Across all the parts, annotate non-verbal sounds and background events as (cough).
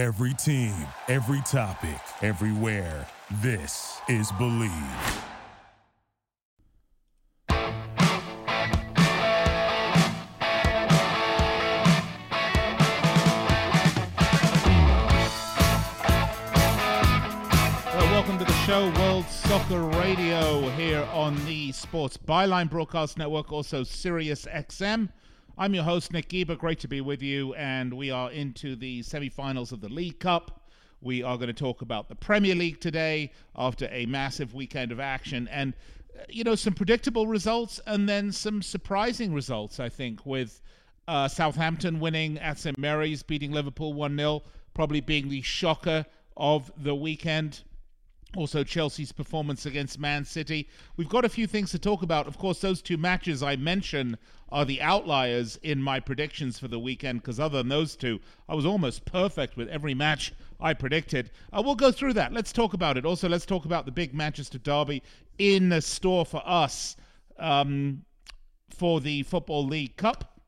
Every team, every topic, everywhere. This is Bleav. Welcome to the show, World Soccer Radio, here on the Sports Byline Broadcast Network, also Sirius XM. I'm your host, Nick Geber. Great to be with you, and we are into the semi-finals of the League Cup. We are going to talk about the Premier League today after a massive weekend of action, and uh, you know some predictable results, and then some surprising results. I think with uh, Southampton winning at St Mary's, beating Liverpool one 0 probably being the shocker of the weekend also Chelsea's performance against Man City. We've got a few things to talk about. Of course, those two matches I mentioned are the outliers in my predictions for the weekend because other than those two, I was almost perfect with every match I predicted. Uh, we'll go through that. Let's talk about it. Also, let's talk about the big Manchester derby in store for us um, for the Football League Cup.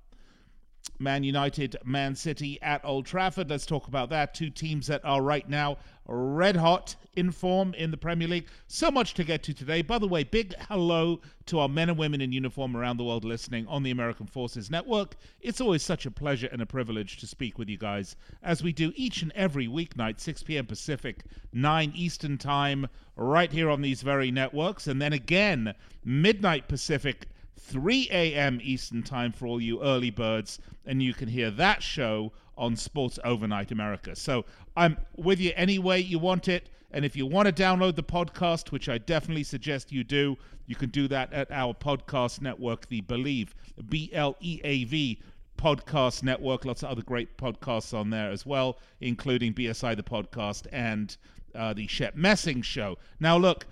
Man United, Man City at Old Trafford. Let's talk about that. Two teams that are right now red hot in form in the Premier League. So much to get to today. By the way, big hello to our men and women in uniform around the world listening on the American Forces Network. It's always such a pleasure and a privilege to speak with you guys as we do each and every weeknight, 6 p.m. Pacific, 9 Eastern Time, right here on these very networks. And then again, midnight Pacific, 3 a.m. Eastern Time for all you early birds, and you can hear that show on Sports Overnight America. So I'm with you any way you want it. And if you want to download the podcast, which I definitely suggest you do, you can do that at our podcast network, the Bleav, B L E A V podcast network. Lots of other great podcasts on there as well, including BSI the podcast and uh, the Shep Messing show. Now, look,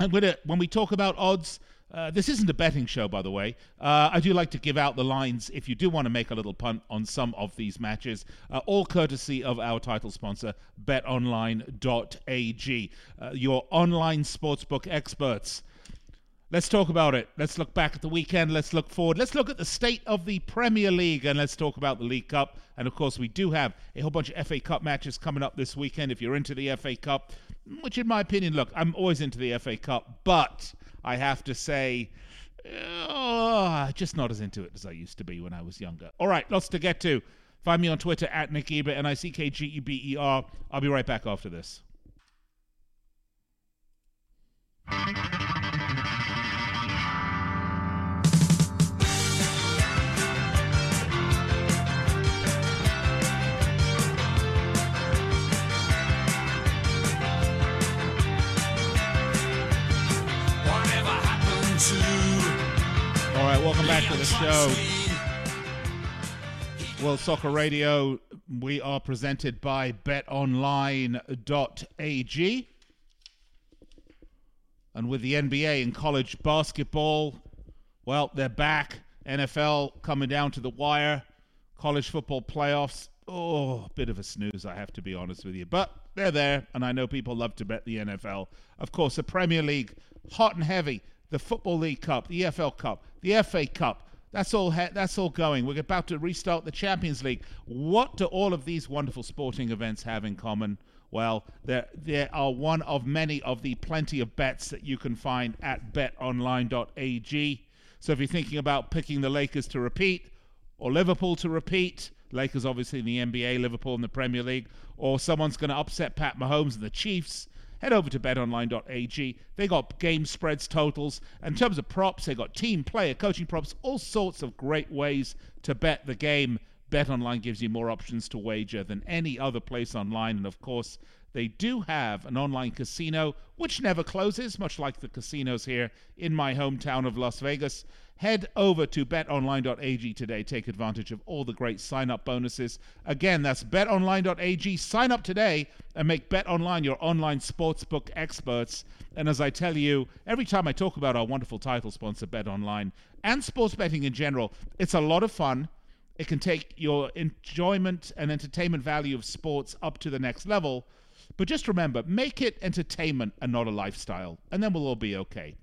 I'm gonna when we talk about odds. Uh, this isn't a betting show, by the way. Uh, I do like to give out the lines if you do want to make a little punt on some of these matches, uh, all courtesy of our title sponsor, betonline.ag, uh, your online sportsbook experts. Let's talk about it. Let's look back at the weekend. Let's look forward. Let's look at the state of the Premier League and let's talk about the League Cup. And of course, we do have a whole bunch of FA Cup matches coming up this weekend if you're into the FA Cup, which, in my opinion, look, I'm always into the FA Cup, but I have to say, oh, just not as into it as I used to be when I was younger. All right, lots to get to. Find me on Twitter at Nick Geber, N I C K G E B E R. I'll be right back after this. All right, welcome back to the show. World Soccer Radio. We are presented by betonline.ag. And with the NBA and college basketball, well, they're back. NFL coming down to the wire. College football playoffs. Oh, bit of a snooze, I have to be honest with you. But they're there, and I know people love to bet the NFL. Of course, the Premier League, hot and heavy. The Football League Cup, the EFL Cup, the FA Cup. That's all. Ha- that's all going. We're about to restart the Champions League. What do all of these wonderful sporting events have in common? Well, there there are one of many of the plenty of bets that you can find at betonline.ag. So if you're thinking about picking the Lakers to repeat or Liverpool to repeat, Lakers obviously in the NBA, Liverpool in the Premier League, or someone's going to upset Pat Mahomes and the Chiefs, head over to betonline.ag. They got game spreads, totals. In terms of props, they got team, player, coaching props, all sorts of great ways to bet the game. BetOnline gives you more options to wager than any other place online. And of course, they do have an online casino which never closes, much like the casinos here in my hometown of Las Vegas. Head over to betonline.ag today. Take advantage of all the great sign up bonuses. Again, that's betonline.ag. Sign up today and make BetOnline your online sportsbook experts. And as I tell you, every time I talk about our wonderful title sponsor, BetOnline, and sports betting in general, it's a lot of fun. It can take your enjoyment and entertainment value of sports up to the next level. But just remember, make it entertainment and not a lifestyle, and then we'll all be okay.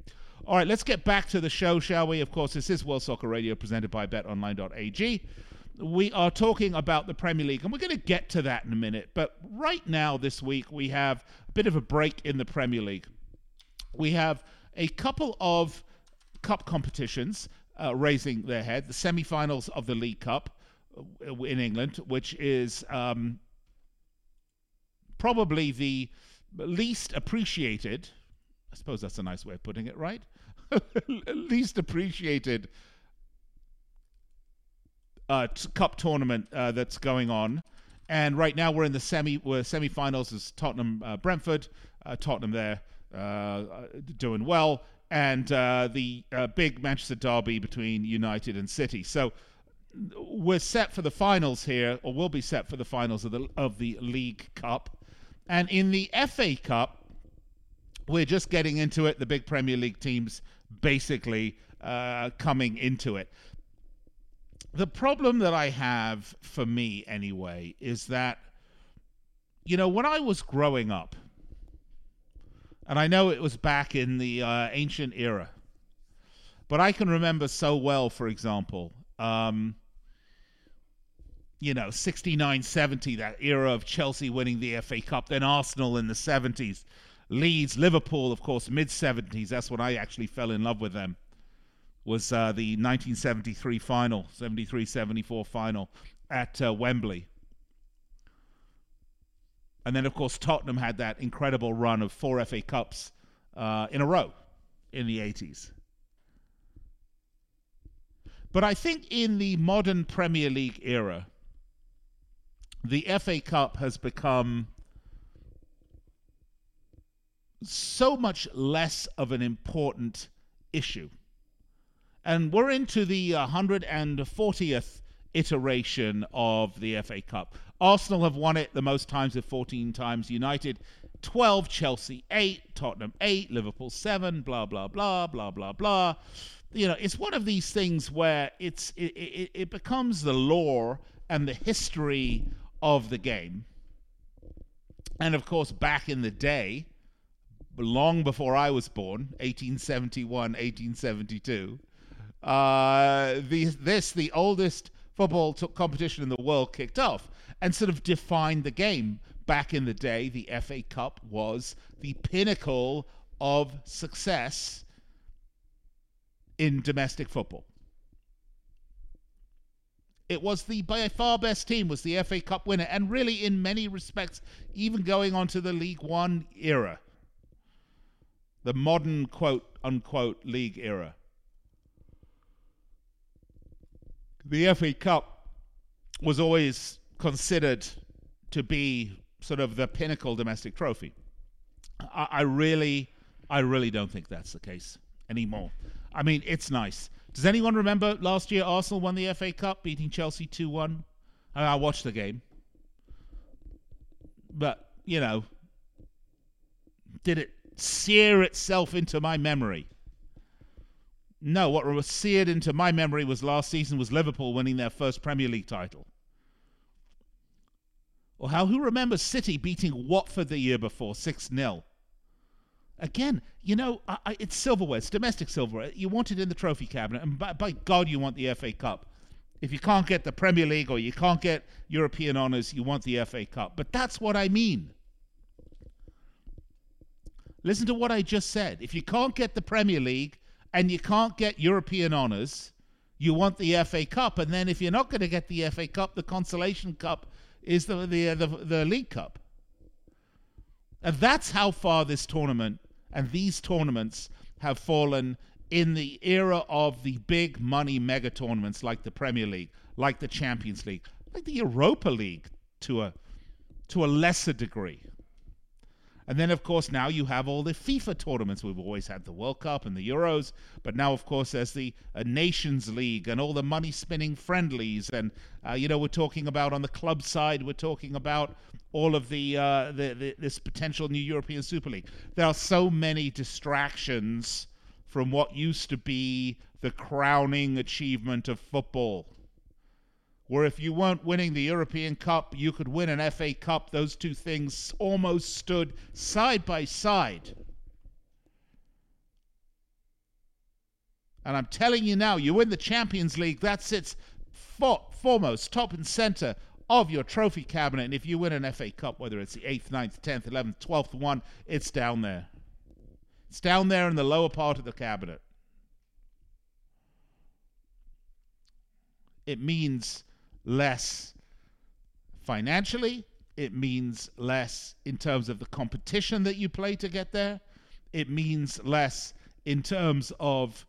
All right, let's get back to the show, shall we? Of course, this is World Soccer Radio presented by betonline.ag. we are talking about the Premier League, and we're going to get to that in a minute. But right now, this week, we have a bit of a break in the Premier League. We have a couple of cup competitions uh, raising their head. The semi finals of the League Cup uh, in England, which is um, probably the least appreciated. I suppose that's a nice way of putting it, right? (laughs) least appreciated uh, t- cup tournament uh, that's going on. And right now we're in the semi we're semi-finals is Tottenham uh, Brentford. Uh, Tottenham there uh, doing well, and uh, the big Manchester derby between United and City. So we're set for the finals here, or will be set for the finals of the of the League Cup. And in the FA Cup, we're just getting into it. The big Premier League teams basically coming into it. The problem that I have for me anyway is that you know when I was growing up and I know it was back in the uh, ancient era but I can remember so well for example um, you know 69 70 that era of Chelsea winning the FA Cup then Arsenal in the 70s Leeds Liverpool of course mid 70s that's when I actually fell in love with them was uh, the 1973 final, 73 74 final at uh, Wembley. And then, of course, Tottenham had that incredible run of four FA Cups uh, in a row in the 80s. But I think in the modern Premier League era, the FA Cup has become so much less of an important issue and we're into the 140th iteration of the FA Cup. Arsenal have won it the most times with 14 times. United 12, Chelsea 8, Tottenham 8, Liverpool 7, blah, blah, blah, blah, blah, blah. You know, it's one of these things where it's it, it, it becomes the lore and the history of the game. And of course, back in the day, long before I was born, 1871, 1872, uh, the, this, the oldest football t- competition in the world, kicked off and sort of defined the game. Back in the day, the FA Cup was the pinnacle of success in domestic football. It was the by far best team was the FA Cup winner, and really, in many respects, even going on to the League One era, the modern quote unquote league era. the FA Cup was always considered to be sort of the pinnacle domestic trophy. I, I, really, I really don't think that's the case anymore. I mean, it's nice. Does anyone remember last year Arsenal won the FA Cup, beating Chelsea 2 1? I watched the game. But, you know, did it sear itself into my memory? No, what was seared into my memory was last season was Liverpool winning their first Premier League title. Or how who remembers City beating Watford the year before 6 0? Again, you know, I, I, it's silverware, it's domestic silverware. You want it in the trophy cabinet, and by, by God, you want the FA Cup. If you can't get the Premier League or you can't get European honours, you want the FA Cup. But that's what I mean. Listen to what I just said. If you can't get the Premier League, and you can't get European honours, you want the FA Cup, and then if you're not going to get the FA Cup, the consolation cup is the the uh, the, the League Cup. And that's how far this tournament and these tournaments have fallen in the era of the big money mega tournaments like the Premier League, like the Champions League, like the Europa League to a to a lesser degree. And then, of course, now you have all the FIFA tournaments. We've always had the World Cup and the Euros, but now, of course, there's the uh, Nations League and all the money spinning friendlies. And, uh, you know, we're talking about on the club side, we're talking about all of the, uh, the, the this potential new European Super League. There are so many distractions from what used to be the crowning achievement of football where if you weren't winning the European Cup, you could win an FA Cup. Those two things almost stood side by side. And I'm telling you now, you win the Champions League, that sits for, foremost, top and center of your trophy cabinet. And if you win an FA Cup, whether it's the 8th, 9th, 10th, 11th, 12th one, it's down there. It's down there in the lower part of the cabinet. It means less financially, it means less in terms of the competition that you play to get there, it means less in terms of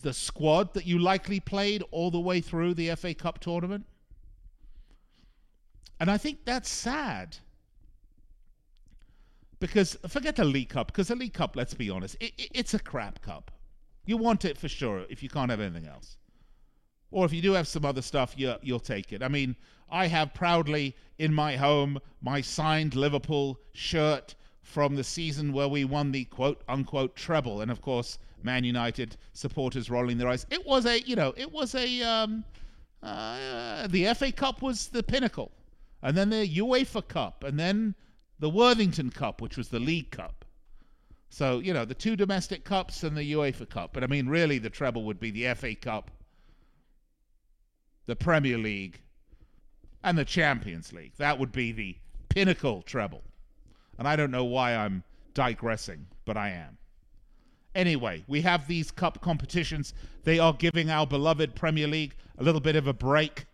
the squad that you likely played all the way through the FA Cup tournament. And I think that's sad. Because forget the League Cup, because the League Cup, let's be honest, it, it, it's a crap cup. You want it for sure if you can't have anything else. Or if you do have some other stuff, you, you'll take it. I mean, I have proudly in my home my signed Liverpool shirt from the season where we won the quote unquote treble. And of course, Man United supporters rolling their eyes. It was a, you know, it was a, um, uh, the FA Cup was the pinnacle, and then the UEFA Cup, and then the Worthington Cup, which was the League Cup. So you know, the two domestic cups and the UEFA Cup. But I mean, really, the treble would be the FA Cup, the Premier League, and the Champions League. That would be the pinnacle treble. And I don't know why I'm digressing, but I am. Anyway, we have these cup competitions. They are giving our beloved Premier League a little bit of a break.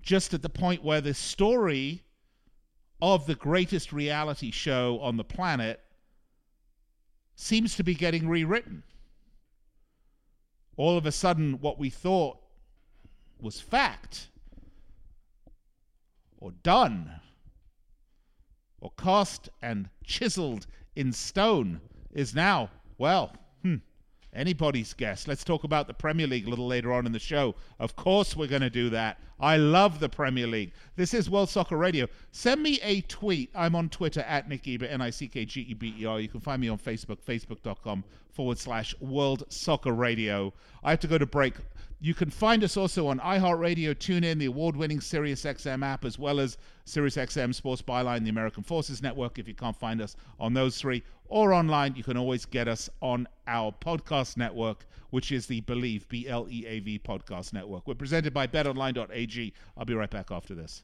Just at the point where the story of the greatest reality show on the planet seems to be getting rewritten. All of a sudden, what we thought was fact or done or cast and chiseled in stone is now well, hmm, anybody's guess. Let's talk about the Premier League a little later on in the show. Of course, we're going to do that. I love the Premier League. This is World Soccer Radio. Send me a tweet. I'm on Twitter at Nick Geber, N I C K G E B E R. You can find me on Facebook, facebook.com forward slash World Soccer Radio. I have to go to break. You can find us also on iHeartRadio, TuneIn, the award-winning SiriusXM app, as well as SiriusXM Sports Byline, the American Forces Network. If you can't find us on those three, or online, you can always get us on our podcast network, which is the Bleav B L E A V podcast network. We're presented by BetOnline.ag. I'll be right back after this.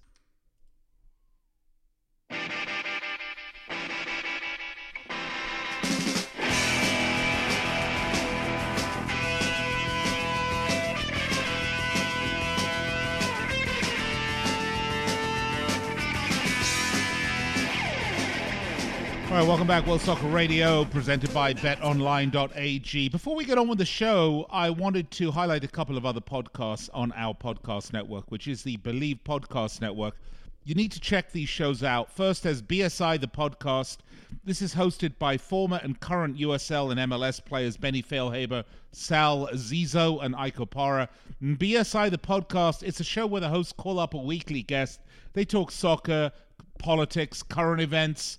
All right, welcome back, World Soccer Radio, presented by BetOnline.ag. Before we get on with the show, I wanted to highlight a couple of other podcasts on our podcast network, which is the Bleav Podcast Network. You need to check these shows out. First, as BSI the podcast. This is hosted by former and current USL and MLS players Benny Feilhaber, Sal Zizzo, and Ike Opara. BSI the podcast. It's a show where the hosts call up a weekly guest. They talk soccer, politics, current events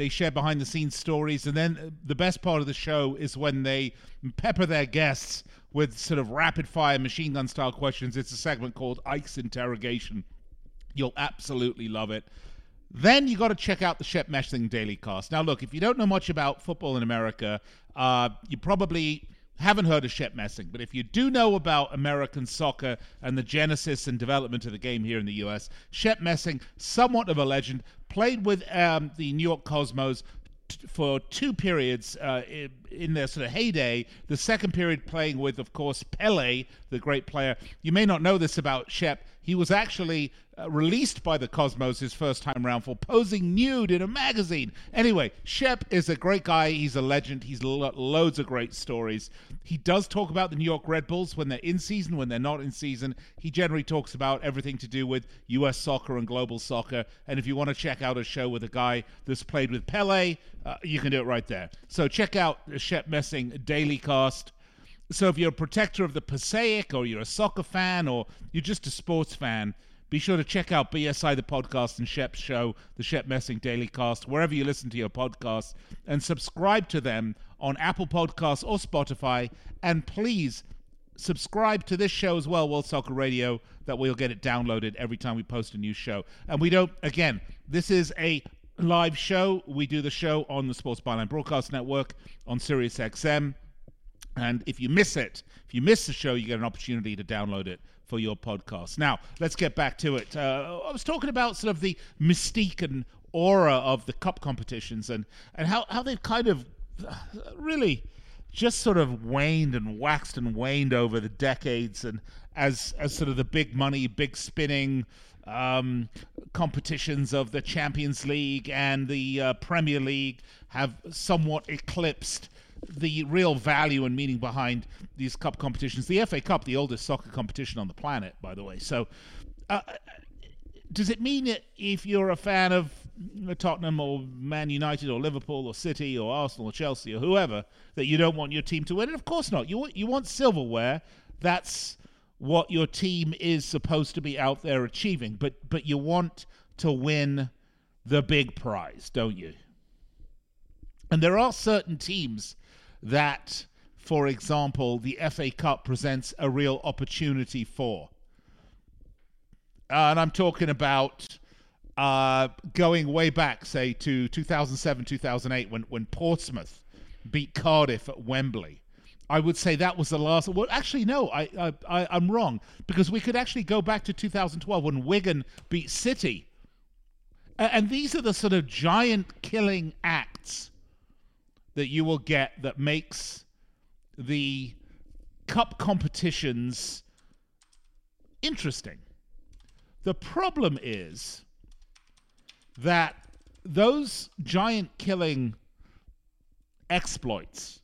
they share behind the scenes stories and then the best part of the show is when they pepper their guests with sort of rapid fire machine gun style questions. It's a segment called ike's interrogation. You'll absolutely love it. Then you got to check out the Shep Messing Daily Cast. Now, look, if you don't know much about football in America, uh, you probably haven't heard of Shep Messing, but if you do know about American soccer and the genesis and development of the game here in the U.S., Shep Messing, somewhat of a legend, played with um, the New York Cosmos t- for two periods uh, in, their sort of heyday. The second period playing with, of course, Pele, the great player. You may not know this about Shep. He was actually uh, released by the Cosmos his first time around for posing nude in a magazine. Anyway, Shep is a great guy. He's a legend. He's lo- loads of great stories. He does talk about the New York Red Bulls when they're in season, when they're not in season. He generally talks about everything to do with U.S. soccer and global soccer. And if you want to check out a show with a guy that's played with Pele, uh, you can do it right there. So check out Shep Messing Daily Cast. So if you're a protector of the Passaic, or you're a soccer fan, or you're just a sports fan, be sure to check out BSI the podcast and Shep's show, the Shep Messing Daily Cast, wherever you listen to your podcasts, and subscribe to them on Apple Podcasts or Spotify. And please subscribe to this show as well, World Soccer Radio, that we'll get it downloaded every time we post a new show. And we don't, again, this is a live show. We do the show on the Sports Byline Broadcast Network on Sirius XM And if you miss it, if you miss the show, you get an opportunity to download it for your podcast. Now, let's get back to it. Uh, I was talking about sort of the mystique and aura of the cup competitions and, and how, how they've kind of uh, really just sort of waned and waxed and waned over the decades and as as sort of the big money, big spinning um, competitions of the Champions League and the uh, Premier League have somewhat eclipsed the real value and meaning behind these cup competitions. The FA Cup, the oldest soccer competition on the planet, by the way. So, uh, does it mean that if you're a fan of Tottenham or Man United or Liverpool or City or Arsenal or Chelsea or whoever that you don't want your team to win? And of course not. You want, you want silverware. That's what your team is supposed to be out there achieving, but but you want to win the big prize, don't you? And there are certain teams that, for example, the FA Cup presents a real opportunity for. Uh, and I'm talking about uh, going way back, say, to 2007, 2008, when, when Portsmouth beat Cardiff at Wembley. I would say that was the last. Well, actually, no, I, I, I I'm wrong because we could actually go back to 2012 when Wigan beat City, and these are the sort of giant killing acts that you will get that makes the cup competitions interesting. The problem is that those giant killing exploits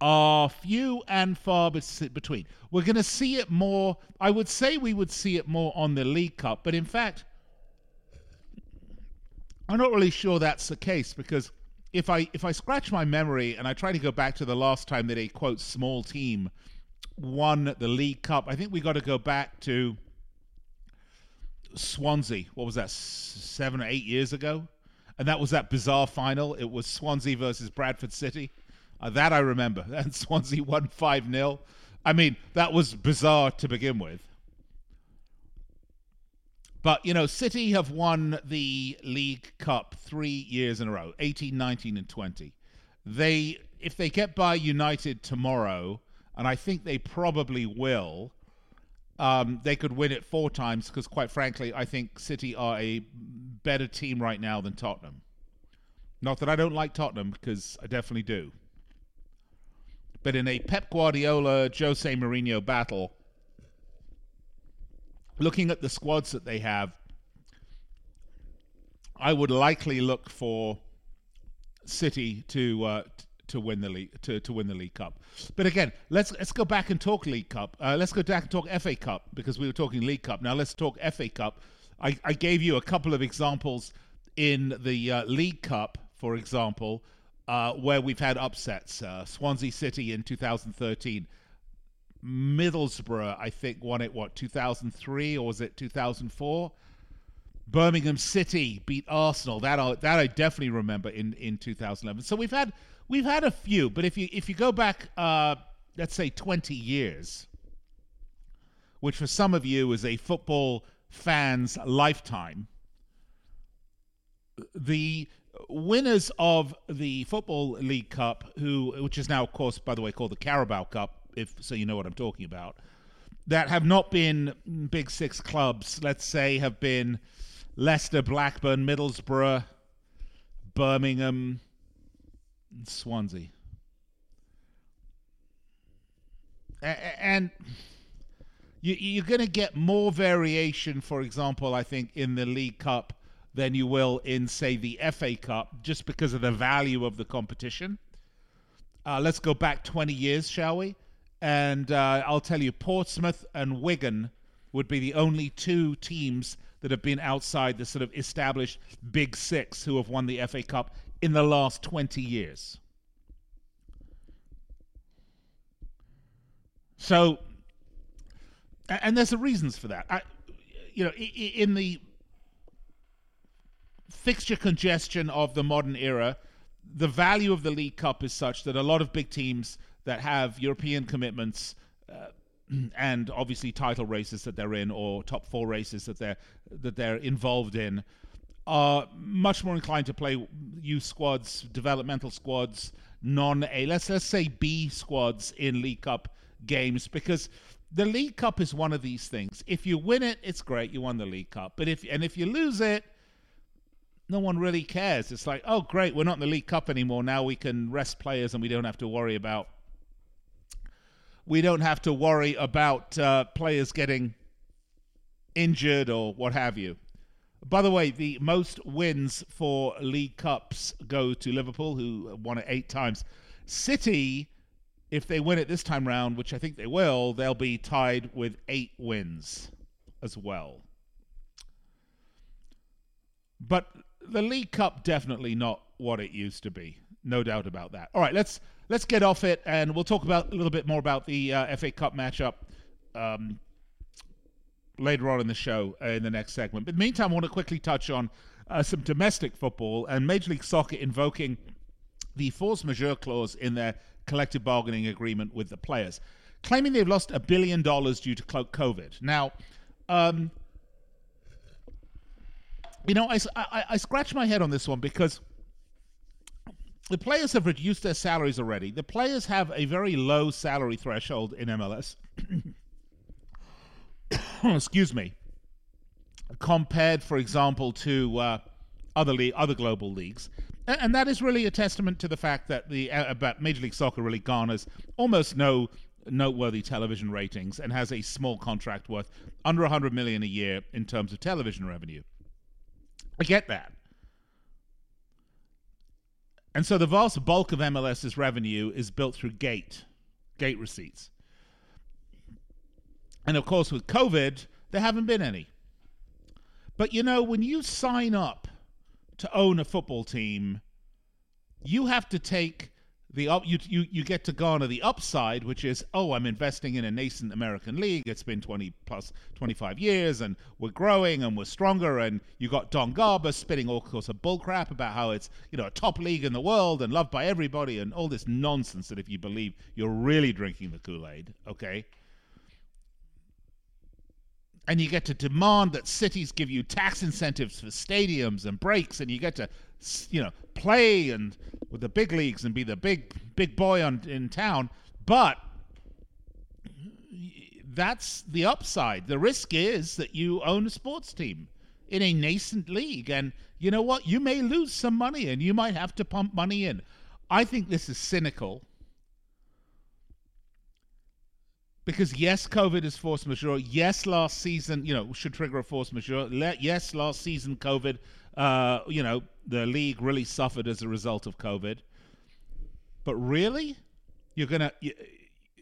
are few and far between. We're going to see it more. I would say we would see it more on the League Cup, but in fact, I'm not really sure that's the case because if I if I scratch my memory and I try to go back to the last time that a quote small team won the League Cup, I think we got to go back to Swansea. What was that? Seven or eight years ago, and that was that bizarre final. It was Swansea versus Bradford City uh, that I remember. (laughs) And Swansea won 5 0. I mean, that was bizarre to begin with. But, you know, City have won the League Cup three years in a row 18, 19, and 20. They, if they get by United tomorrow, and I think they probably will, um, they could win it four times because, quite frankly, I think City are a better team right now than Tottenham. Not that I don't like Tottenham, because I definitely do. But in a Pep Guardiola, Jose Mourinho battle, looking at the squads that they have, I would likely look for City to uh, to win the league to, to win the League Cup. But again, let's let's go back and talk League Cup. Uh, let's go back and talk FA Cup because we were talking League Cup. Now let's talk FA Cup. I, I gave you a couple of examples in the uh, League Cup, for example, uh, where we've had upsets. Uh, Swansea City in 2013. Middlesbrough, I think, won it, what, 2003 or was it 2004? Birmingham City beat Arsenal. That I, that I definitely remember in, in 2011. So we've had we've had a few, but if you if you go back, uh, let's say 20 years, which for some of you is a football fan's lifetime, the winners of the Football League Cup, who which is now, of course, by the way, called the Carabao Cup, if so you know what I'm talking about, that have not been Big Six clubs, let's say, have been Leicester, Blackburn, Middlesbrough, Birmingham, Swansea. And you're going to get more variation, for example, I think, in the League Cup than you will in, say, the FA Cup, just because of the value of the competition. Uh, let's go back 20 years, shall we? And uh, I'll tell you, Portsmouth and Wigan would be the only two teams that have been outside the sort of established Big Six who have won the FA Cup in the last 20 years. So, and there's a reasons for that. I, you know, in the fixture congestion of the modern era, the value of the League Cup is such that a lot of big teams that have European commitments uh, (clears throat) and obviously title races that they're in or top four races that they're that they're involved in are much more inclined to play youth squads, developmental squads, non A, let's let's say B squads in League Cup games because the League Cup is one of these things. If you win it, it's great, you won the League Cup. But if and if you lose it, no one really cares. It's like, oh great, we're not in the League Cup anymore. Now we can rest players and we don't have to worry about we don't have to worry about uh, players getting injured or what have you. By the way, the most wins for League Cups go to Liverpool, who won it eight times. City, if they win it this time round, which I think they will, they'll be tied with eight wins as well. But the League Cup definitely not what it used to be. No doubt about that. All right, let's let's get off it, and we'll talk about a little bit more about the uh, FA Cup matchup um, later on in the show uh, in the next segment. But in the meantime, I want to quickly touch on uh, some domestic football and Major League Soccer invoking the force majeure clause in their collective bargaining agreement with the players, claiming they've lost a billion dollars due to COVID. Now, um, you know, I, I, I scratch my head on this one because the players have reduced their salaries already. The players have a very low salary threshold in MLS. (coughs) excuse me, compared, for example, to uh, other le- other global leagues, and, and, that is really a testament to the fact that the uh, about Major League Soccer really garners almost no noteworthy television ratings and has a small contract worth under 100 million a year in terms of television revenue. I get that. And so the vast bulk of MLS's revenue is built through gate, gate receipts. And of course, with COVID, there haven't been any. But you know, when you sign up to own a football team, you have to take the up you, you you get to garner the upside which is oh i'm investing in a nascent american league. It's been 20 plus 25 years and we're growing and we're stronger and you got don garber spitting all sorts of bullcrap about how it's you know a top league in the world and loved by everybody and all this nonsense that if you believe you're really drinking the kool-aid okay? And you get to demand that cities give you tax incentives for stadiums and breaks and you get to you know play and with the big leagues and be the big big boy on, in town. But that's the upside. The risk is that you own a sports team in a nascent league. And you know what? You may lose some money and you might have to pump money in. I think this is cynical. Because yes, COVID is force majeure. Yes, last season, you know, should trigger a force majeure. Yes, last season, COVID, uh, you know, the league really suffered as a result of COVID. But really, you're gonna you,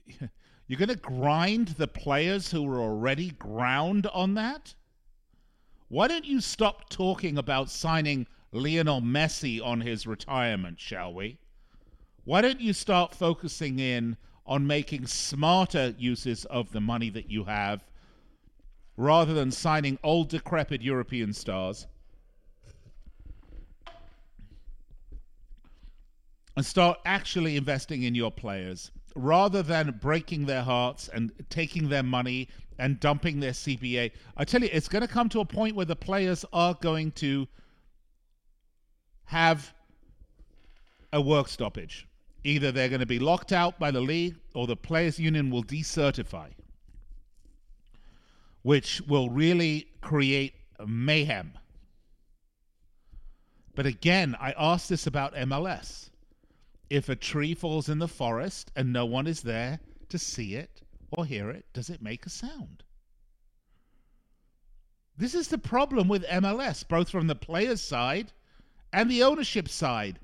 (laughs) you're gonna grind the players who were already ground on that. Why don't you stop talking about signing Lionel Messi on his retirement, shall we? Why don't you start focusing in on making smarter uses of the money that you have rather than signing old, decrepit European stars. And start actually investing in your players rather than breaking their hearts and taking their money and dumping their CBA. I tell you, it's going to come to a point where the players are going to have a work stoppage. Either they're going to be locked out by the league or the players' union will decertify, which will really create mayhem. But again, I asked this about MLS. If a tree falls in the forest and no one is there to see it or hear it, does it make a sound? This is the problem with MLS, both from the players' side and the ownership side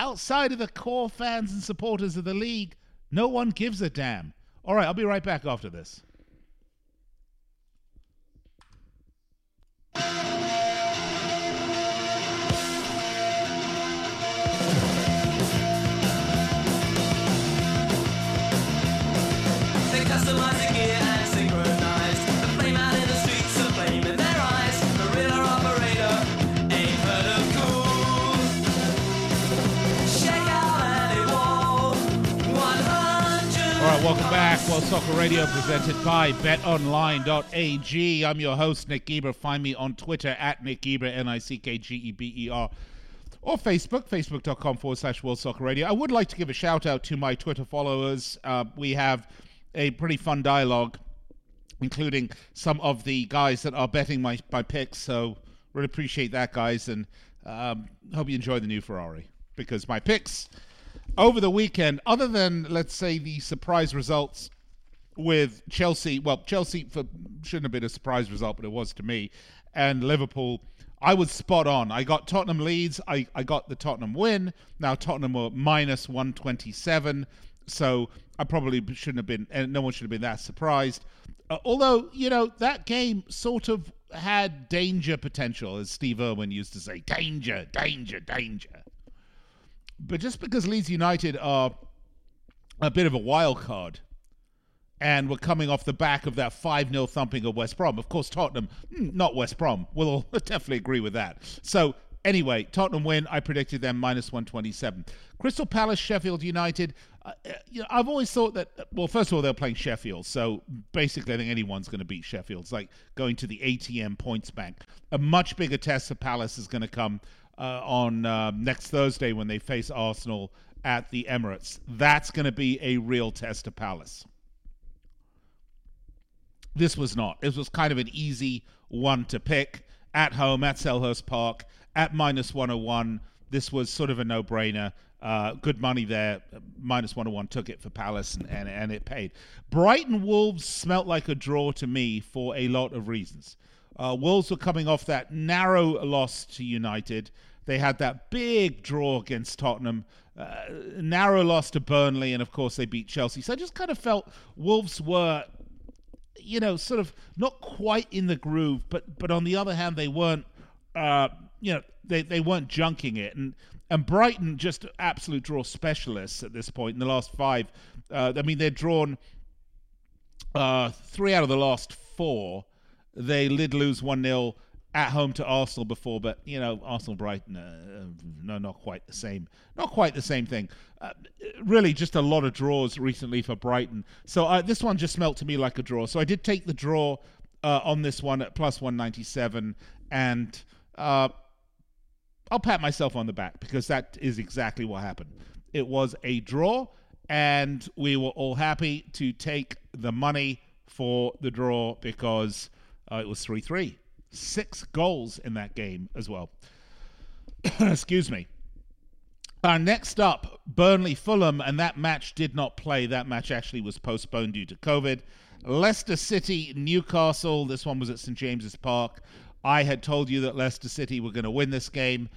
outside of the core fans and supporters of the league, no one gives a damn. All right, I'll be right back after this. Welcome back. World Soccer Radio presented by betonline.ag. I'm your host, Nick Geber. Find me on Twitter at Nick Geber, N I C K G E B E R. or Facebook, facebook.com forward slash World Soccer Radio. I would like to give a shout out to my Twitter followers. Uh, we have a pretty fun dialogue, including some of the guys that are betting my, my picks. So, really appreciate that, guys, and um, hope you enjoy the new Ferrari because my picks over the weekend, other than, let's say, the surprise results with Chelsea, well, Chelsea for, shouldn't have been a surprise result, but it was to me, and Liverpool I was spot on. I got Tottenham Leeds. I, I got the Tottenham win. Now Tottenham were minus 127. So I probably shouldn't have been, and no one should have been that surprised. Uh, although, you know, that game sort of had danger potential, as Steve Irwin used to say danger, danger, danger. But just because Leeds United are a bit of a wild card, and we're coming off the back of that 5 0 thumping of West Brom. Of course, Tottenham, hmm, not West Brom. We'll (laughs) definitely agree with that. So, anyway, Tottenham win. I predicted them minus 127. Crystal Palace, Sheffield United. Uh, uh, you know, I've always thought that, well, first of all, they're playing Sheffield. So, basically, I think anyone's going to beat Sheffield. It's like going to the ATM points bank. A much bigger test for Palace is going to come uh, on uh, next Thursday when they face Arsenal at the Emirates. That's going to be a real test of Palace. This was not. This was kind of an easy one to pick at home at Selhurst Park at minus 101. This was sort of a no brainer. Uh, good money there. Minus 101 took it for Palace and, and, and it paid. Brighton Wolves smelt like a draw to me for a lot of reasons. Uh, Wolves were coming off that narrow loss to United. They had that big draw against Tottenham, uh, narrow loss to Burnley, and of course they beat Chelsea. So I just kind of felt Wolves were you know, sort of not quite in the groove, but but on the other hand, they weren't, uh, you know, they, they weren't junking it, and and Brighton just absolute draw specialists at this point in the last five. Uh, I mean, they're drawn uh, three out of the last four. They did lose one 0 at home to Arsenal before, but you know Arsenal Brighton, uh, no, not quite the same, not quite the same thing. Uh, really, just a lot of draws recently for Brighton. So uh, this one just smelt to me like a draw. So I did take the draw uh, on this one at plus one ninety seven, and uh, I'll pat myself on the back because that is exactly what happened. It was a draw, and we were all happy to take the money for the draw because uh, it was three three six goals in that game as well. (coughs) Excuse me. Uh, next up, Burnley Fulham, and that match did not play. That match actually was postponed due to COVID. Leicester City, Newcastle. This one was at St James's Park. I had told you that Leicester City were going to win this game.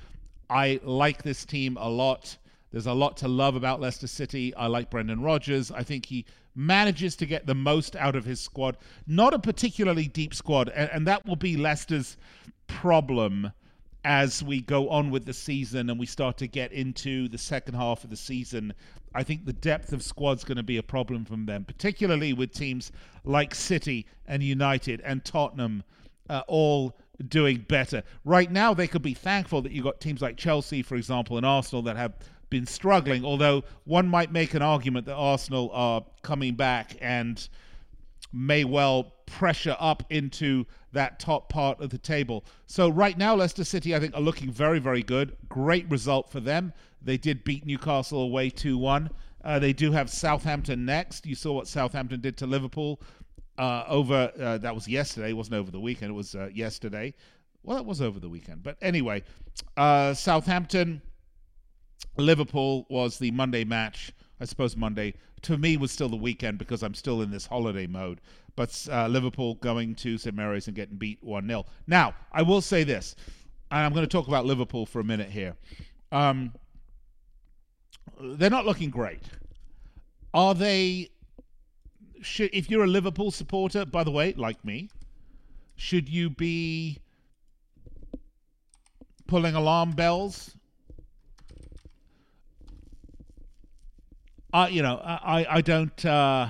I like this team a lot. There's a lot to love about Leicester City. I like Brendan Rodgers. I think he manages to get the most out of his squad. Not a particularly deep squad, and, and that will be Leicester's problem as we go on with the season and we start to get into the second half of the season. I think the depth of squad's going to be a problem from them, particularly with teams like City and United and Tottenham uh, all doing better. Right now, they could be thankful that you've got teams like Chelsea, for example, and Arsenal that have been struggling. Although one might make an argument that Arsenal are coming back and may well pressure up into that top part of the table. So right now, Leicester City, I think, are looking very, very good. Great result for them. They did beat Newcastle away 2 1. Uh, they do have Southampton next. You saw what Southampton did to Liverpool uh, over, uh, that was yesterday. It wasn't over the weekend, it was uh, yesterday. Well, it was over the weekend. But anyway, uh, Southampton Liverpool was the Monday match. I suppose Monday to me was still the weekend because I'm still in this holiday mode. But uh, Liverpool going to St Mary's and getting beat one 0 Now I will say this, and I'm going to talk about Liverpool for a minute here. Um, they're not looking great. Are they? Should if you're a Liverpool supporter, by the way, like me, should you be pulling alarm bells I, you know, I, I don't. Uh,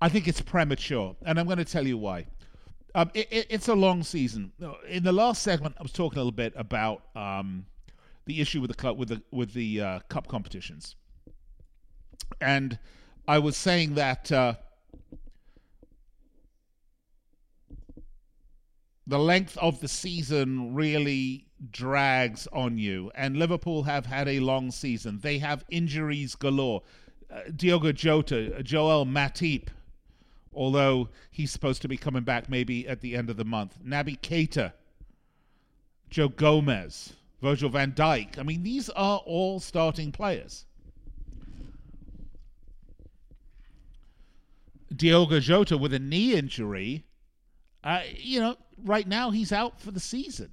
I think it's premature, and I'm going to tell you why. Um, it, it, it's a long season. In the last segment, I was talking a little bit about um, the issue with the club with the with the uh, cup competitions, and I was saying that. Uh, the length of the season really drags on you. And Liverpool have had a long season. They have injuries galore. Uh, Diogo Jota, Joel Matip, although he's supposed to be coming back maybe at the end of the month. Naby Keita, Joe Gomez, Virgil van Dijk. I mean, these are all starting players. Diogo Jota with a knee injury, uh, you know, right now he's out for the season.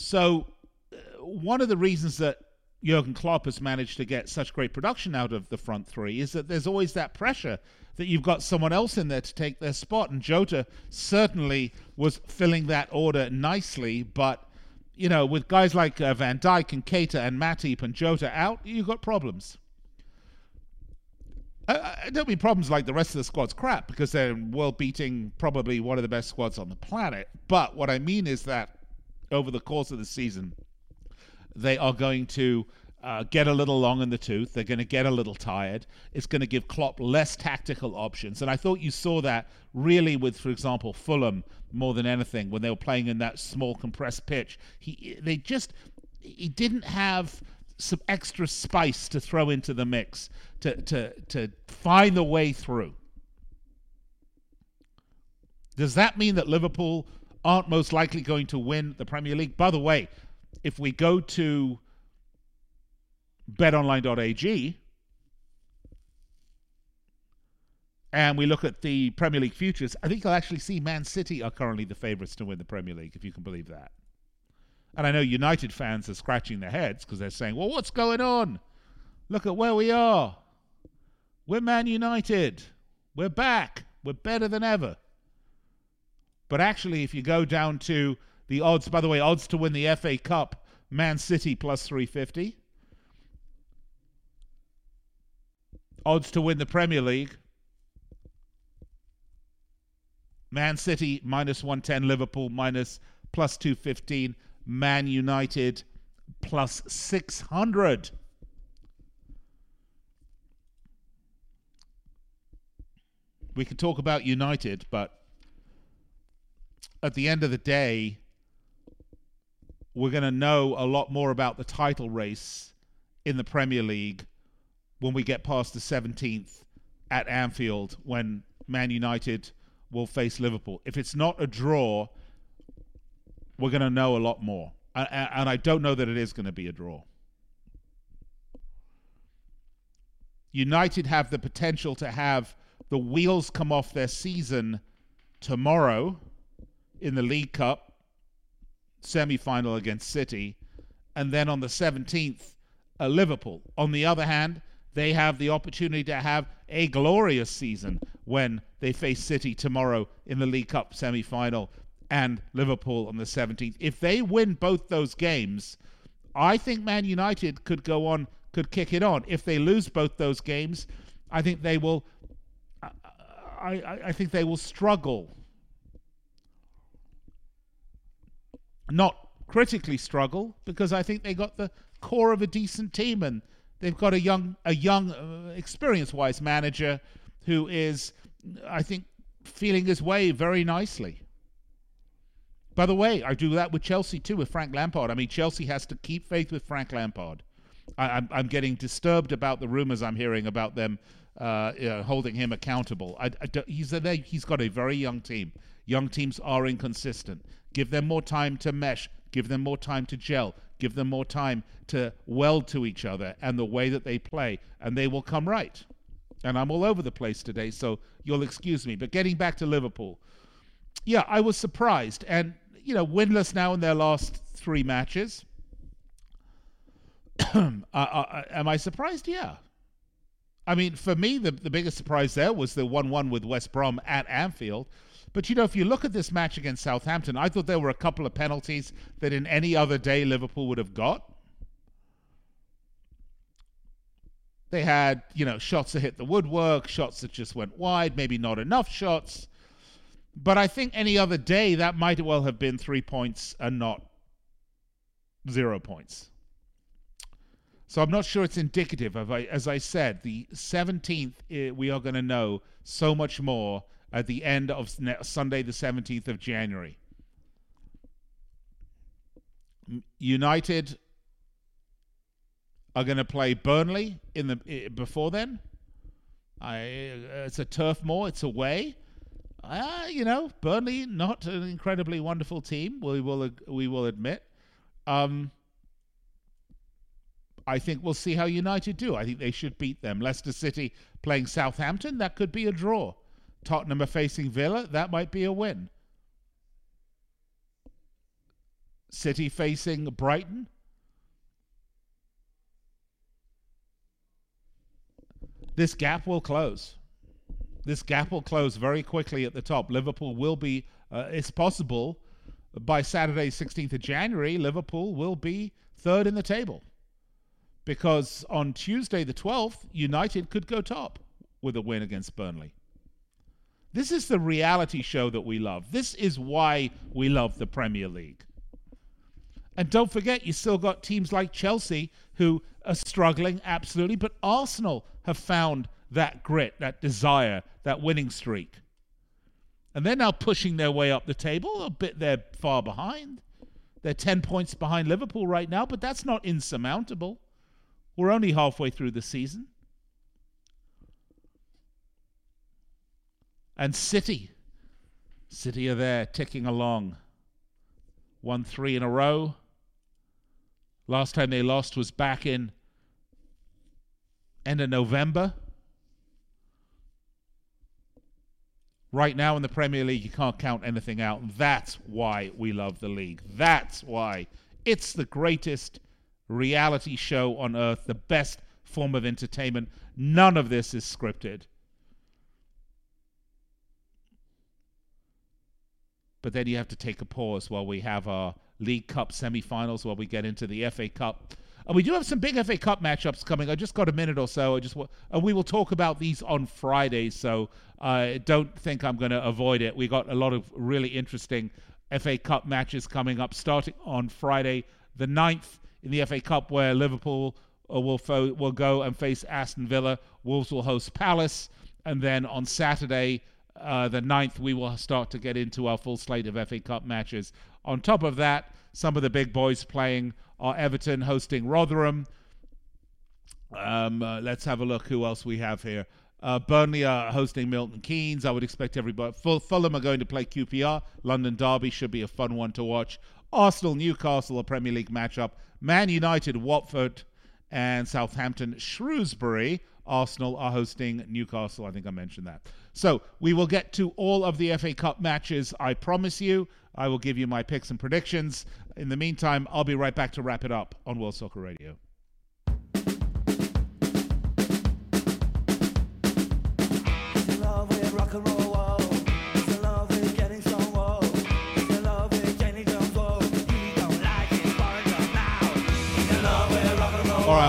So, uh, one of the reasons that Jurgen Klopp has managed to get such great production out of the front three is that there's always that pressure that you've got someone else in there to take their spot. And Jota certainly was filling that order nicely, but you know, with guys like uh, Van Dijk and Keita and Matip and Jota out, you've got problems. I, I don't mean problems like the rest of the squad's crap because they're world beating, probably one of the best squads on the planet. But what I mean is that over the course of the season, they are going to uh, get a little long in the tooth. They're going to get a little tired. It's going to give Klopp less tactical options. And I thought you saw that really with, for example, Fulham more than anything when they were playing in that small compressed pitch. He they just he didn't have some extra spice to throw into the mix to to to find the way through. Does that mean that Liverpool aren't most likely going to win the Premier League? By the way, if we go to betonline.ag and we look at the Premier League futures, I think you'll actually see Man City are currently the favourites to win the Premier League, if you can believe that. And I know United fans are scratching their heads because they're saying, well, what's going on? Look at where we are. We're Man United. We're back. We're better than ever. But actually, if you go down to the odds, by the way, odds to win the FA Cup, Man City plus 350. Odds to win the Premier League, Man City minus 110, Liverpool minus plus 215, Man United plus 600. We can talk about United, but at the end of the day, we're going to know a lot more about the title race in the Premier League when we get past the 17th at Anfield when Man United will face Liverpool. If it's not a draw, we're going to know a lot more. And I don't know that it is going to be a draw. United have the potential to have the wheels come off their season tomorrow in the League Cup semi final against City, and then on the 17th, uh, Liverpool. On the other hand, they have the opportunity to have a glorious season when they face City tomorrow in the League Cup semi final and Liverpool on the 17th. If they win both those games, I think Man United could go on, could kick it on. If they lose both those games, I think they will. I, I think they will struggle not critically struggle because I think they got the core of a decent team and they've got a young a young uh, experience wise manager who is I think feeling his way very nicely. By the way, I do that with Chelsea too with Frank Lampard. I mean Chelsea has to keep faith with Frank Lampard. I, am I'm getting disturbed about the rumors I'm hearing about them uh, you know, holding him accountable. I, I he's a, he's got a very young team. Young teams are inconsistent. Give them more time to mesh. Give them more time to gel. Give them more time to weld to each other and the way that they play, and they will come right. And I'm all over the place today, so you'll excuse me. But getting back to Liverpool, yeah, I was surprised. And, you know, winless now in their last three matches. (clears throat) uh, am I surprised? Yeah. I mean, for me, the, the biggest surprise there was the 1 1 with West Brom at Anfield. But you know, if you look at this match against Southampton, I thought there were a couple of penalties that in any other day Liverpool would have got. They had, you know, shots that hit the woodwork, shots that just went wide, maybe not enough shots. But I think any other day that might well have been three points and not zero points. So I'm not sure it's indicative of, as I said, the 17th, eh, we are going to know so much more at the end of Sunday, the 17th of January. United are going to play Burnley in the before then. I, it's a turf moor. It's away. Uh, you know, Burnley not an incredibly wonderful team. We will we will admit. Um, I think we'll see how United do. I think they should beat them. Leicester City playing Southampton, that could be a draw. Tottenham are facing Villa, that might be a win. City facing Brighton. This gap will close. This gap will close very quickly at the top. Liverpool will be, uh, it's possible, by Saturday, 16th of January, Liverpool will be third in the table because on Tuesday, the 12th, United could go top with a win against Burnley. This is the reality show that we love. This is why we love the Premier League. And don't forget, you still got teams like Chelsea who are struggling, absolutely, but Arsenal have found that grit, that desire, that winning streak. And they're now pushing their way up the table. A bit they're far behind. They're 10 points behind Liverpool right now, but that's not insurmountable. We're only halfway through the season. And City. City are there ticking along. Won three in a row. Last time they lost was back in end of November. Right now in the Premier League, you can't count anything out. That's why we love the league. That's why it's the greatest reality show on earth, the best form of entertainment. None of this is scripted. But then you have to take a pause while we have our League Cup semi-finals, while we get into the FA Cup. And we do have some big FA Cup matchups coming. I just got a minute or so. I just and we will talk about these on Friday. So I uh, don't think I'm going to avoid it. We got a lot of really interesting FA Cup matches coming up, starting on Friday the 9th in the FA Cup where Liverpool uh, will fo- will go and face Aston Villa. Wolves will host Palace, and then on Saturday, uh, the 9th, we will start to get into our full slate of FA Cup matches. On top of that, some of the big boys playing are Everton hosting Rotherham. Um, uh, let's have a look who else we have here. Uh, Burnley are hosting Milton Keynes. I would expect everybody. Fulham are going to play QPR. London Derby should be a fun one to watch. Arsenal, Newcastle, a Premier League matchup. Man United, Watford, and Southampton, Shrewsbury. Arsenal are hosting Newcastle. I think I mentioned that. So we will get to all of the FA Cup matches. I promise you. I will give you my picks and predictions. In the meantime, I'll be right back to wrap it up on World Soccer Radio.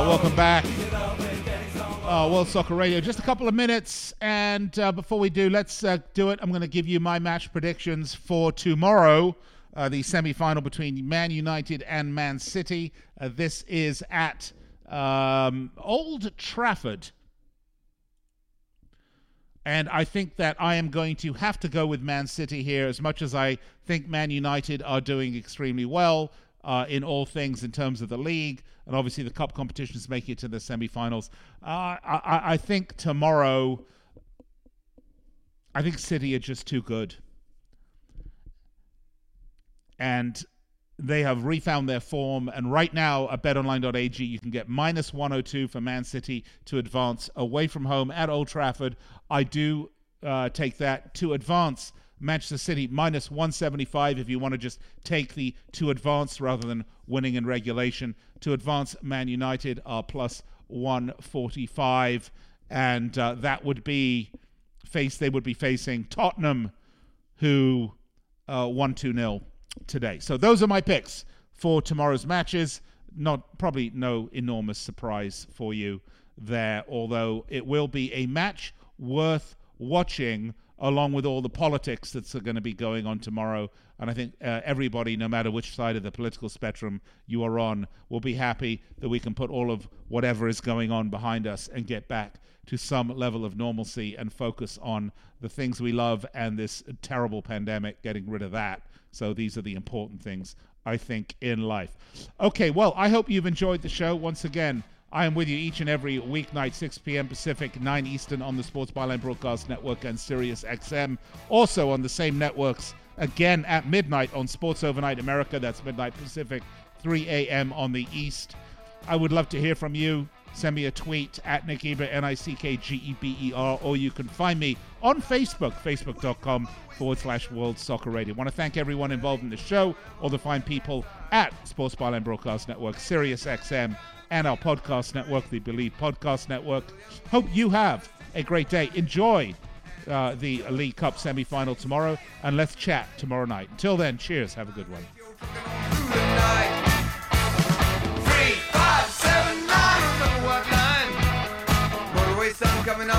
Welcome back. Uh, World Soccer Radio. Just a couple of minutes, and uh, before we do, let's uh, do it. I'm going to give you my match predictions for tomorrow, uh, the semi-final between Man United and Man City. Uh, this is at um, Old Trafford. And I think that I am going to have to go with Man City here, as much as I think Man United are doing extremely well uh, in all things in terms of the league, and obviously the cup competitions make it to the semi-finals. Uh, I, I think tomorrow, I think City are just too good, and they have refound their form. And right now at BetOnline.ag, you can get minus 102 for Man City to advance away from home at Old Trafford. I do uh, take that to advance Manchester City minus 175 if you want to just take the to advance rather than winning in regulation. To advance, Man United are plus 145, and uh, that would be face. They would be facing Tottenham, who uh, won 2 0 today. So those are my picks for tomorrow's matches. Not probably no enormous surprise for you there, although it will be a match worth watching along with all the politics that's going to be going on tomorrow. And I think uh, everybody, no matter which side of the political spectrum you are on, will be happy that we can put all of whatever is going on behind us and get back to some level of normalcy and focus on the things we love and this terrible pandemic, getting rid of that. So these are the important things, I think, in life. Okay, well, I hope you've enjoyed the show. Once again, I am with you each and every weeknight, 6 p.m. Pacific, 9 Eastern on the Sports Byline Broadcast Network and Sirius XM. Also on the same networks, again at midnight on Sports Overnight America. That's midnight Pacific, 3 a.m. on the East. I would love to hear from you. Send me a tweet at Nick Geber, N I C K G E B E R, or you can find me on Facebook, facebook.com forward slash World Soccer Radio. I want to thank everyone involved in the show, all the fine people at Sports Byline Broadcast Network, Sirius XM, and our podcast network, the Bleav Podcast Network. Hope you have a great day. Enjoy uh, the League Cup semi final tomorrow, and let's chat tomorrow night. Until then, cheers. Have a good one. coming up with the